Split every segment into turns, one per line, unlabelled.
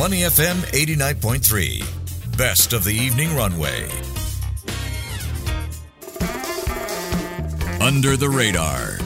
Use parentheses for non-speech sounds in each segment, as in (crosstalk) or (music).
Money FM 89.3. Best of the evening runway. Under the radar.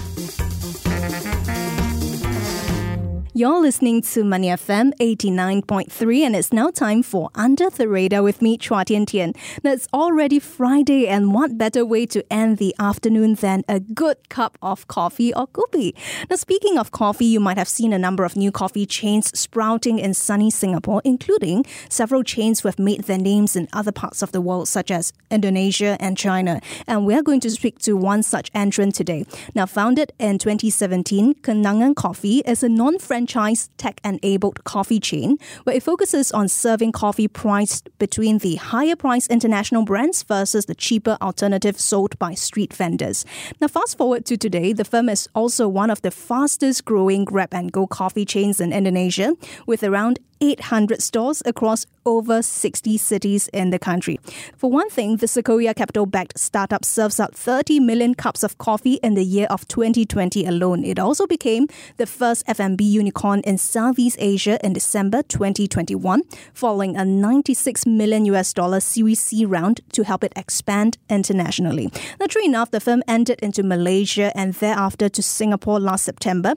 You're listening to Money FM 89.3 and it's now time for Under the Radar with me, Chua Tian Tian. Now it's already Friday and what better way to end the afternoon than a good cup of coffee or kopi. Now speaking of coffee, you might have seen a number of new coffee chains sprouting in sunny Singapore, including several chains who have made their names in other parts of the world such as Indonesia and China. And we're going to speak to one such entrant today. Now founded in 2017, Kenangan Coffee is a non-franchise franchise tech enabled coffee chain where it focuses on serving coffee priced between the higher priced international brands versus the cheaper alternative sold by street vendors. Now, fast forward to today, the firm is also one of the fastest growing grab and go coffee chains in Indonesia with around 800 stores across over 60 cities in the country. For one thing, the Sequoia Capital backed startup serves out 30 million cups of coffee in the year of 2020 alone. It also became the first F&B unicorn in Southeast Asia in December 2021, following a 96 million US dollar Series C round to help it expand internationally. True enough, the firm entered into Malaysia and thereafter to Singapore last September.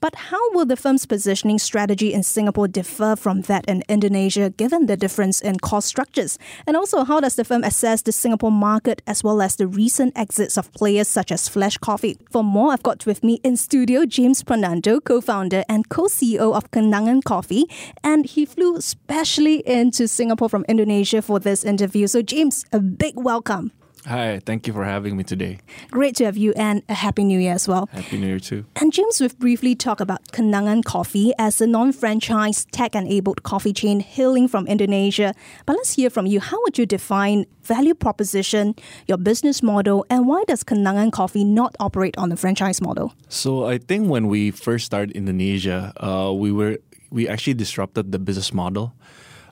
But how will the firm's positioning strategy in Singapore differ from that in Indonesia, given the difference in cost structures? And also, how does the firm assess the Singapore market as well as the recent exits of players such as Flash Coffee? For more, I've got with me in studio James Prananto, co founder and co CEO of Kenangan Coffee. And he flew specially into Singapore from Indonesia for this interview. So, James, a big welcome.
Hi, thank you for having me today.
Great to have you and a Happy New Year as well.
Happy New Year too.
And James, we've briefly talked about Kenangan Coffee as a non-franchise tech-enabled coffee chain hailing from Indonesia. But let's hear from you. How would you define value proposition, your business model, and why does Kenangan Coffee not operate on the franchise model?
So I think when we first started Indonesia, uh, we were we actually disrupted the business model.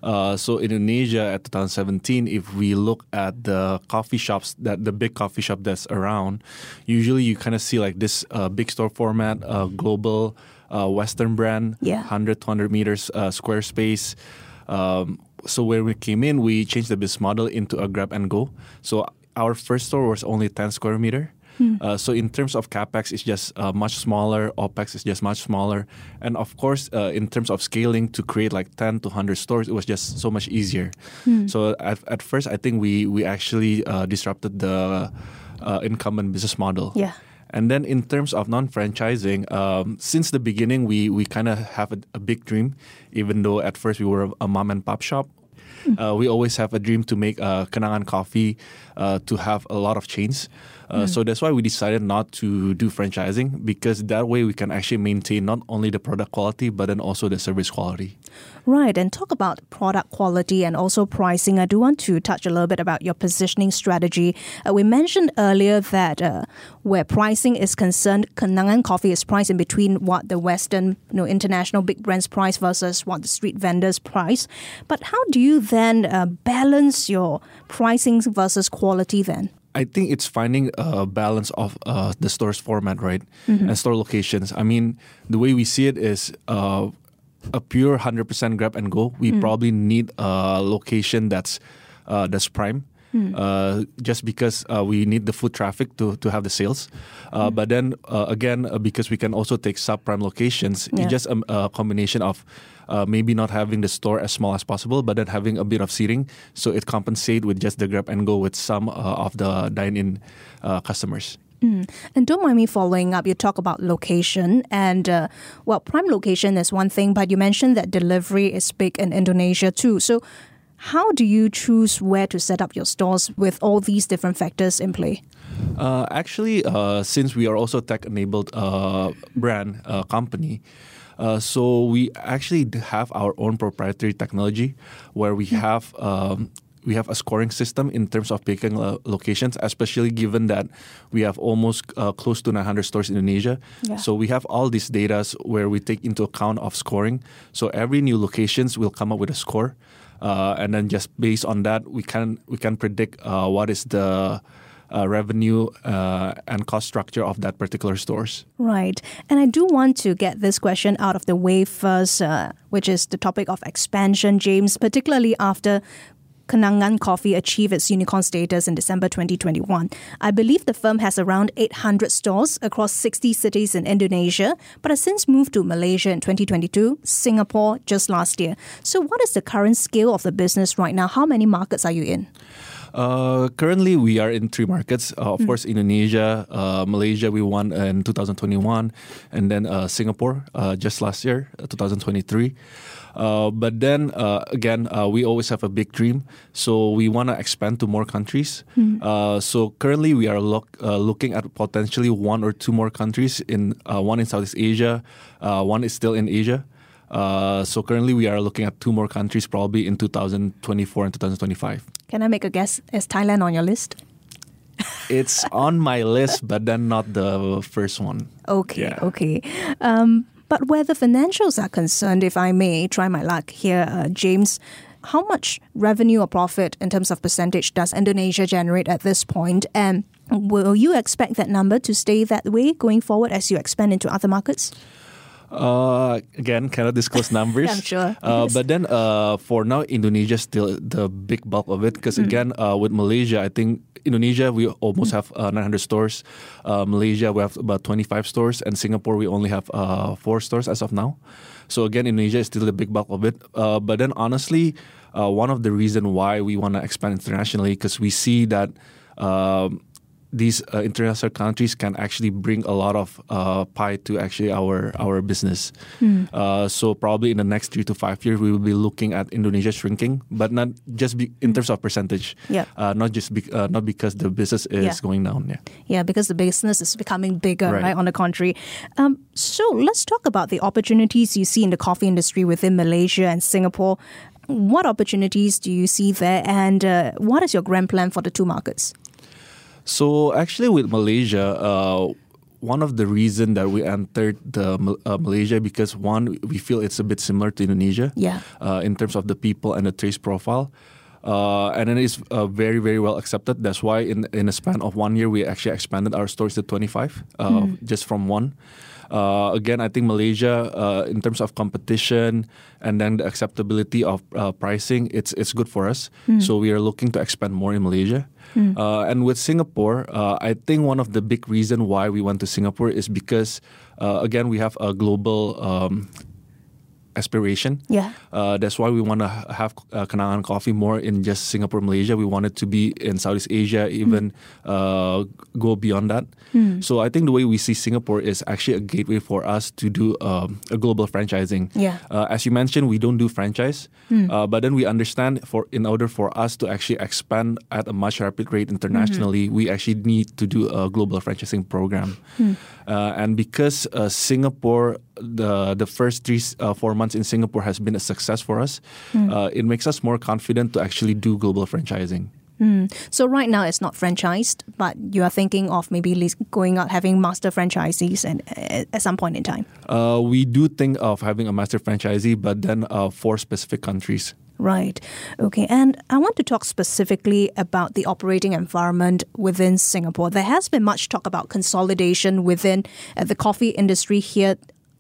Uh, so Indonesia at 2017, if we look at the coffee shops that the big coffee shop that's around, usually you kind of see like this uh, big store format, uh, global uh, Western brand,
Yeah.
100 200 meters uh, square space. Um, so when we came in, we changed the business model into a grab and go. So our first store was only 10 square meter. Uh, so in terms of capex, it's just uh, much smaller. Opex is just much smaller, and of course, uh, in terms of scaling to create like 10 to 100 stores, it was just so much easier. So at, at first, I think we we actually uh, disrupted the uh, incumbent business model.
Yeah.
And then in terms of non-franchising, um, since the beginning, we we kind of have a, a big dream, even though at first we were a, mom and pop shop. Uh, we always have a dream to make uh, Kenangan coffee uh, to have a lot of chains. Uh, So that's why we decided not to do franchising because that way we can actually maintain not only the product quality but then also the service quality.
Right, and talk about product quality and also pricing. I do want to touch a little bit about your positioning strategy. Uh, we mentioned earlier that uh, where pricing is concerned, Kenangan Coffee is priced in between what the Western, you know, international big brands price versus what the street vendors price. But how do you then uh, balance your pricing versus quality then?
I think it's finding a balance of uh, the store's format, right, and store locations. I mean, the way we see it is uh, a pure hundred percent grab and go. We probably need a location that's uh, that's prime. Uh, just because uh, we need the foot traffic to, to have the sales, uh, but then uh, again uh, because we can also take subprime locations,
Yeah.
it's just a, a combination of uh, maybe not having the store as small as possible, but then having a bit of seating, so it compensate with just the grab and go with some uh, of the dine-in uh, customers.
And don't mind me following up. You talk about location, and uh, well, prime location is one thing, but you mentioned that delivery is big in Indonesia too. So, how do you choose where to set up your stores with all these different factors in play?
Uh, actually, uh, since we are also tech-enabled uh, brand uh, company, uh, so we actually have our own proprietary technology where we have um, we have a scoring system in terms of picking uh, locations, especially given that we have almost uh, close to 900 stores in Indonesia.
Yeah.
So we have all these data where we take into account of scoring. So every new locations will come up with a score, uh, and then just based on that, we can we can predict uh, what is the uh, revenue uh, and cost structure of that particular stores.
Right. And I do want to get this question out of the way first, uh, which is the topic of expansion, James, particularly after Kenangan Coffee achieved its unicorn status in December 2021. I believe the firm has around 800 stores across 60 cities in Indonesia, but has since moved to Malaysia in 2022, Singapore just last year. So, what is the current scale of the business right now? How many markets are you in?
Uh, currently, we are in three markets. Uh, of mm. course, Indonesia, uh, Malaysia, we won in 2021, and then uh, Singapore uh, just last year, uh, 2023. Uh, but then uh, again, uh, we always have a big dream, so we want to expand to more countries. Mm. so currently, we are look, looking at potentially one or two more countries. In one in Southeast Asia, one is still in Asia. Uh, so currently, we are looking at two more countries, probably in 2024 and 2025.
Can I make a guess? Is Thailand on your list?
it's (laughs) on my list, but then not the first one.
Okay, yeah. okay. Um, but where the financials are concerned, if I may try my luck here, uh, James, how much revenue or profit in terms of percentage does Indonesia generate at this point? And will you expect that number to stay that way going forward as you expand into other markets?
Uh, again, cannot disclose numbers. (laughs)
I'm sure.
Uh. But then, uh, for now, Indonesia still the big bulk of it. Because mm. again, uh, with Malaysia, I think Indonesia we almost mm. have uh, 900 stores. Uh, Malaysia we have about 25 stores, and Singapore we only have uh, four stores as of now. So again, Indonesia is still the big bulk of it. Uh, but then, honestly, uh, one of the reason why we want to expand internationally because we see that. Um, these uh, international countries can actually bring a lot of uh, pie to actually our our business. Mm. Uh, so probably in the next three to five years, we will be looking at Indonesia shrinking, but not just be, in terms of percentage.
Yeah.
Uh, not just be, uh, not because the business is yeah. going down. Yeah.
Yeah, because the business is becoming bigger, right? right on the contrary. Um, so let's talk about the opportunities you see in the coffee industry within Malaysia and Singapore. What opportunities do you see there, and uh, what is your grand plan for the two markets?
So actually, with Malaysia, uh, one of the reason that we entered the uh, Malaysia because one we feel it's a bit similar to Indonesia.
Yeah.
Uh, in terms of the people and the taste profile. Uh, and it is uh, very very well accepted. That's why in in a span of one year we actually expanded our stores to 25, mm. just from one. Uh, again, I think Malaysia, uh, in terms of competition and then the acceptability of uh, pricing, it's it's good for us. Mm. So we are looking to expand more in Malaysia. Mm. and with Singapore, uh, I think one of the big reason why we went to Singapore is because, again, we have a global um, aspiration.
Yeah.
Uh, that's why we want to have uh, Kenangan Coffee more in just Singapore, Malaysia. We want it to be in Southeast Asia, even mm. uh, go beyond that. Mm. So I think the way we see Singapore is actually a gateway for us to do um, a global franchising.
Yeah.
Uh, as you mentioned, we don't do franchise, mm. but then we understand for in order for us to actually expand at a much rapid rate internationally, mm-hmm. we actually need to do a global franchising program. Mm. Uh, and because uh, Singapore, the the first three uh, four months in Singapore has been a success for us, mm. it makes us more confident to actually do global franchising.
Mm. So right now it's not franchised, but you are thinking of maybe going out having master franchisees and at some point in time.
Uh, we do think of having a master franchisee, but then uh, for specific countries.
Right. Okay. And I want to talk specifically about the operating environment within Singapore. There has been much talk about consolidation within uh, the coffee industry here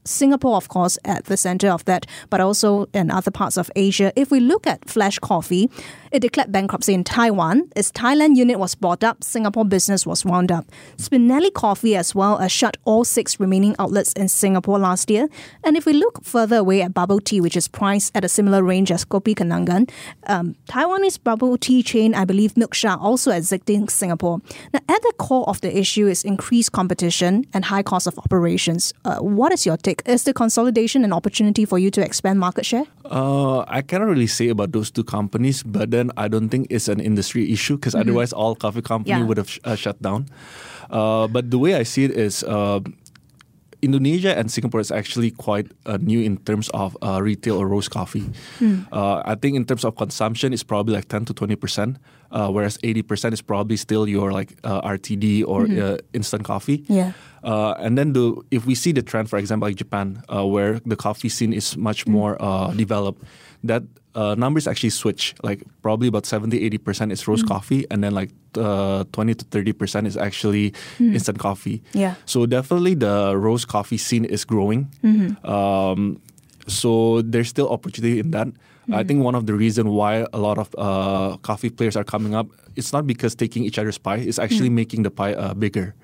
Singapore, of course, at the center of that, but also in other parts of Asia. If we look at Flash Coffee, it declared bankruptcy in Taiwan. Its Thailand unit was bought up. Singapore business was wound up. Spinelli Coffee as well as shut all six remaining outlets in Singapore last year. And if we look further away at bubble tea, which is priced at a similar range as Kopi Kenangan, um, Taiwanese bubble tea chain, I believe Milksha, also exiting Singapore. Now, at the core of the issue is increased competition and high cost of operations. Uh, what is your take? Is the consolidation an opportunity for you to expand market share?
Uh, I cannot really say about those two companies, but then I don't think it's an industry issue because mm-hmm. otherwise all coffee company yeah. would have sh- uh, shut down. Uh, but the way I see it is. Uh, Indonesia and Singapore is actually quite uh, new in terms of uh, retail or roast coffee. Mm. Uh, I think in terms of consumption, it's probably like 10 to 20 percent, uh, whereas 80 percent is probably still your like uh, RTD or mm-hmm. Uh, instant coffee.
Yeah.
Uh, and then the if we see the trend, for example, like Japan, uh, where the coffee scene is much more uh, developed, that uh, numbers actually switch. Like probably about 70, 80% is roast coffee, and then like uh, 20 to 30% is actually instant coffee.
Yeah.
So definitely the roast coffee scene is growing. Um, so there's still opportunity in that. I think one of the reason why a lot of uh, coffee players are coming up, it's not because taking each other's pie, it's actually making the pie uh, bigger.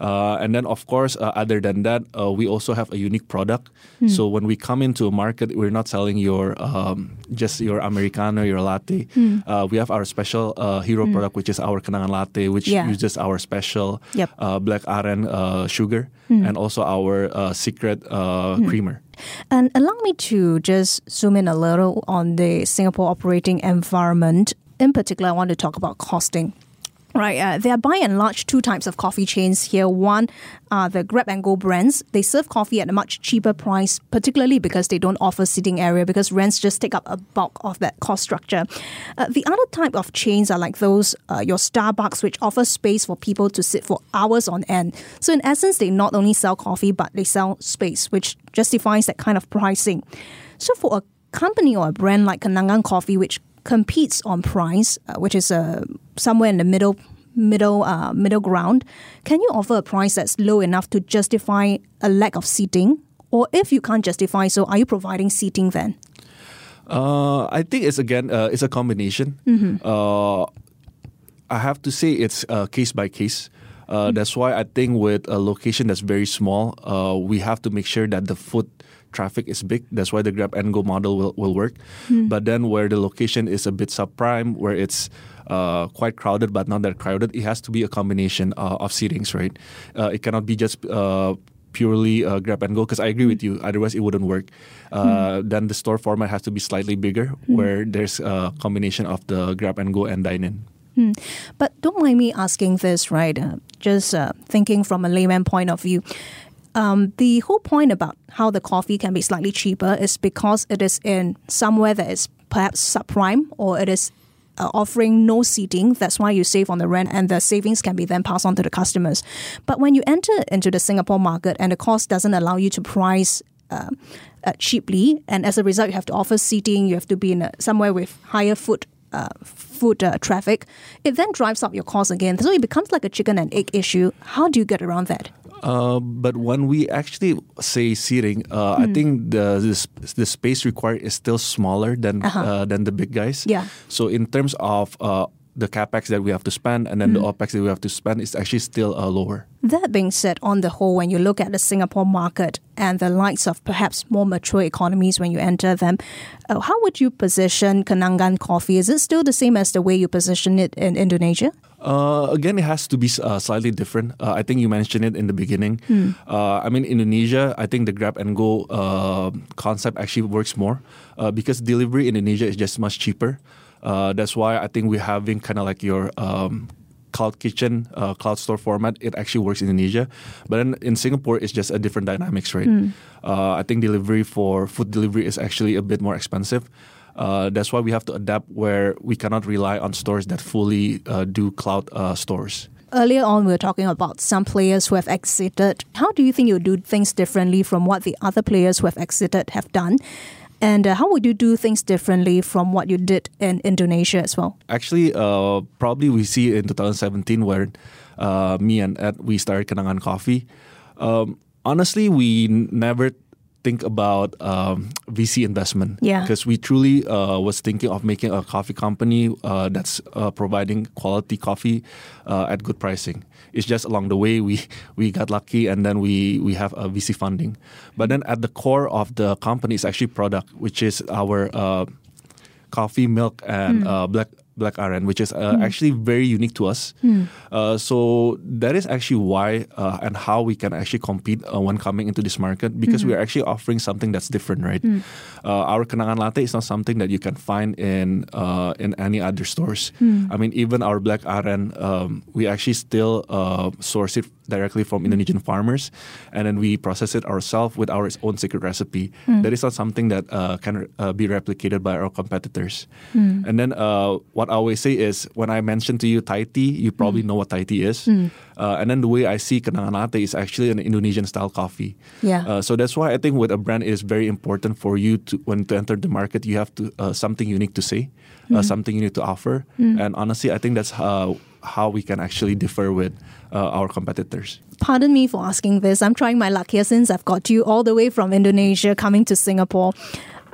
Uh, and then of course, uh, other than that, uh, we also have a unique product. So when we come into a market, we're not selling your um, just your americano, your latte. Uh, we have our special uh, hero product, which is our kenangan latte, which
Yeah.
uses our special
Yep.
uh, black aren uh, sugar and also our uh, secret uh, creamer.
And allow me to just zoom in a little on the Singapore operating environment. In particular, I want to talk about costing. Right, uh, there are by and large two types of coffee chains here. One are the grab and go brands. They serve coffee at a much cheaper price, particularly because they don't offer seating area because rents just take up a bulk of that cost structure. Uh, the other type of chains are like those, uh, your Starbucks, which offer space for people to sit for hours on end. So in essence, they not only sell coffee, but they sell space, which justifies that kind of pricing. So for a company or a brand like Kenangan Coffee, which competes on price, uh, which is uh, somewhere in the middle middle uh, middle ground, can you offer a price that's low enough to justify a lack of seating? Or if you can't justify so, are you providing seating then?
Uh, I think it's again uh, it's a combination. Uh, I have to say it's uh, case by case. Uh, That's why I think with a location that's very small, uh, we have to make sure that the foot traffic is big. That's why the grab and go model will, will work. But then where the location is a bit subprime, where it's uh, quite crowded but not that crowded, it has to be a combination uh, of seatings, right? Uh, it cannot be just uh, purely uh, grab and go because I agree with you. Otherwise, it wouldn't work. Uh, Then the store format has to be slightly bigger, where there's a combination of the grab and go and dine in.
But don't mind me asking this, right? Uh, just uh, thinking from a layman point of view. Um, the whole point about how the coffee can be slightly cheaper is because it is in somewhere that is perhaps subprime or it is uh, offering no seating. That's why you save on the rent, and the savings can be then passed on to the customers. But when you enter into the Singapore market and the cost doesn't allow you to price uh, uh, cheaply, and as a result, you have to offer seating. You have to be in a, somewhere with higher foot uh, foot uh, traffic. It then drives up your costs again. So it becomes like a chicken and egg issue. How do you get around that?
Uh, but when we actually say seating, uh,
Hmm.
I think the, the the space required is still smaller than uh than the big guys.
Uh-huh. Yeah.
So in terms of uh, the capex that we have to spend and then
Hmm.
the opex that we have to spend is actually still uh, lower.
That being said, on the whole, when you look at the Singapore market and the likes of perhaps more mature economies when you enter them, uh, how would you position Kenangan coffee? Is it still the same as the way you position it in Indonesia?
Uh, again, it has to be uh, slightly different. Uh, I think you mentioned it in the beginning. Uh, I mean, Indonesia, I think the grab and go uh, concept actually works more uh, because delivery in Indonesia is just much cheaper. Uh, that's why I think we're having kind of like your um, cloud kitchen, uh, cloud store format. It actually works in Indonesia, but then in Singapore, it's just a different dynamics, right? Uh, I think delivery for food delivery is actually a bit more expensive. Uh, that's why we have to adapt where we cannot rely on stores that fully uh, do cloud uh, stores.
Earlier on, we were talking about some players who have exited. How do you think you do things differently from what the other players who have exited have done? And uh, how would you do things differently from what you did in Indonesia as well?
Actually, uh, probably we see in 2017 where uh, me and Ed we started Kenangan Coffee. Um, honestly, we never think about um, VC investment.
Yeah.
Because we truly uh, was thinking of making a coffee company uh, that's uh, providing quality coffee uh, at good pricing. It's just along the way we we got lucky and then we we have a VC funding. But then at the core of the company is actually product, which is our uh, coffee, milk, and uh, black black aren, which is uh, actually very unique to us. Uh, so that is actually why uh, and how we can actually compete uh, when coming into this market because we are actually offering something that's different, right? Uh, our kenangan latte is not something that you can find in uh, in any other stores. I mean, even our black aren, um, we actually still uh, source it directly from Indonesian farmers, and then we process it ourselves with our own secret recipe. That is not something that uh, can uh, be replicated by our competitors. And then uh, what I always say is when I mention to you Thai tea, you probably know what Thai tea is. Uh, and then the way I see Kenangan Latte is actually an Indonesian style coffee.
Yeah.
Uh, so that's why I think with a brand it is very important for you to when to enter the market you have to uh, something unique to say, uh, something unique to offer. And honestly, I think that's how how we can actually differ with uh, our competitors.
Pardon me for asking this. I'm trying my luck here since I've got you all the way from Indonesia coming to Singapore.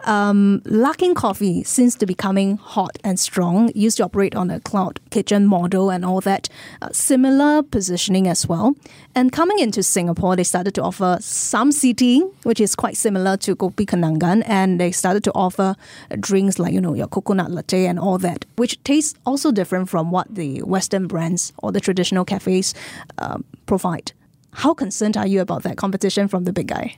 Um, Luckin Coffee seems to be coming hot and strong. Used to operate on a cloud kitchen model and all that. Uh, similar positioning as well. And coming into Singapore, they started to offer some seating, which is quite similar to Kopi Kenangan, and they started to offer uh, drinks like you know your coconut latte and all that, which tastes also different from what the Western brands or the traditional cafes um, provide. How concerned are you about that competition from the big guy?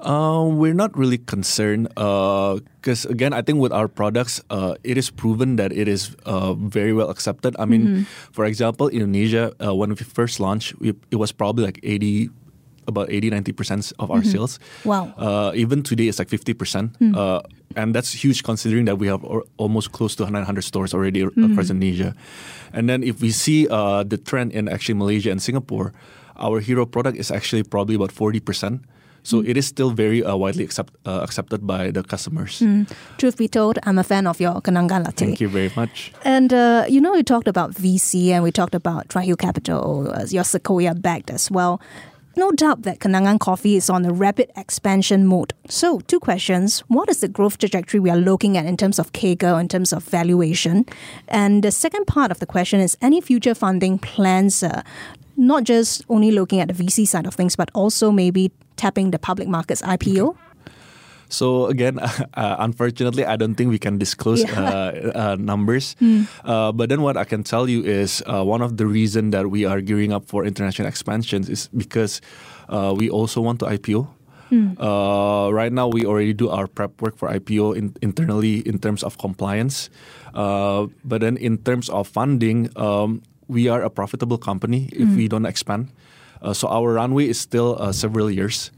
Uh, we're not really concerned because again, I think with our products, uh, it is proven that it is uh, very well accepted. I mean, for example, Indonesia, uh, when we first launched, we, it was probably like eighty, about 80 90 percent of our sales.
Wow.
Uh, even today, it's like fifty percent, uh, and that's huge considering that we have al- almost close to 900 stores already across Indonesia. And then if we see uh, the trend in actually Malaysia and Singapore, our hero product is actually probably about 40 percent. So it is still very uh, widely accept, uh, accepted by the customers.
Truth be told, I'm a fan of your Kenangan latte.
Thank you very much.
And uh, you know, we talked about VC and we talked about Tri Hill Capital, uh, your Sequoia backed as well. No doubt that Kenangan Coffee is on a rapid expansion mode. So, two questions. What is the growth trajectory we are looking at in terms of CAGR, in terms of valuation? And the second part of the question is any future funding plans, uh, not just only looking at the VC side of things, but also maybe tapping the public markets IPO?
So again, (laughs) uh, unfortunately, I don't think we can disclose
Yeah.
uh, uh, numbers. Uh, but then what I can tell you is uh, one of the reason that we are gearing up for international expansions is because uh, we also want to IPO. Uh, right now, we already do our prep work for IPO in, internally in terms of compliance. Uh, but then in terms of funding, um, we are a profitable company if we don't expand. Uh, so our runway is still uh, several years.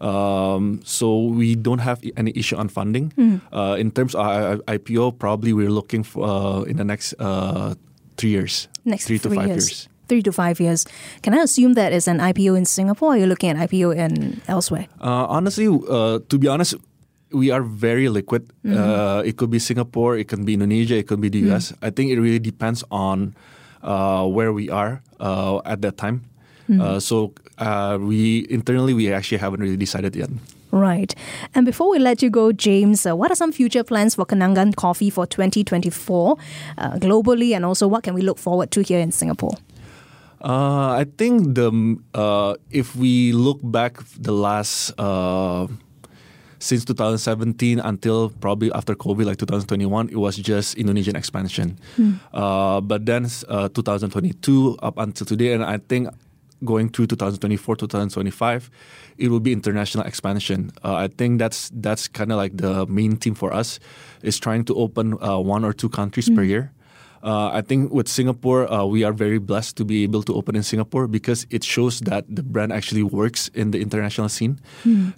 Um, so we don't have any issue on funding. Uh, in terms of IPO, probably we're looking for uh, in the next uh, three years,
Next
three to five years.
Three to five years. Can I assume that is an IPO in Singapore or are you looking at IPO in elsewhere?
Uh, honestly, uh, to be honest, we are very liquid. Uh, it could be Singapore, it can be Indonesia, it could be the US. I think it really depends on uh, where we are uh, at that time. Uh, so uh, we internally we actually haven't really decided yet.
Right. And before we let you go, James, uh, what are some future plans for Kenangan Coffee for 2024 uh, globally? And also, what can we look forward to here in Singapore?
Uh, I think the uh, if we look back the last uh, since 2017 until probably after COVID, like 2021, it was just Indonesian expansion. Uh, but then uh, 2022 up until today, and I think going through 2024 2025 it will be international expansion. Uh, i think that's that's kind of like the main theme for us is trying to open uh, one or two countries per year uh, I think with Singapore, uh, we are very blessed to be able to open in Singapore because it shows that the brand actually works in the international scene.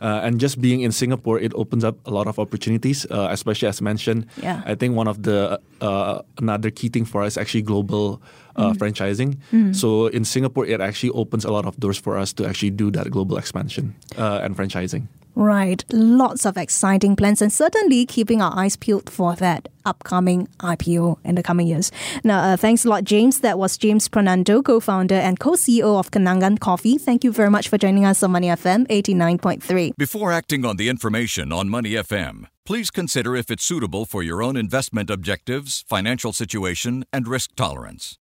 Uh, and just being in Singapore, it opens up a lot of opportunities, uh, especially as mentioned.
Yeah.
I think one of the uh, another key thing for us actually global uh, franchising. So in Singapore, it actually opens a lot of doors for us to actually do that global expansion uh, and franchising.
Right. Lots of exciting plans and certainly keeping our eyes peeled for that upcoming IPO in the coming years. Now, uh, thanks a lot, James. That was James Prananto, co founder and co CEO of Kenangan Coffee. Thank you very much for joining us on Money FM 89.3.
Before acting on the information on Money FM, please consider if it's suitable for your own investment objectives, financial situation, and risk tolerance.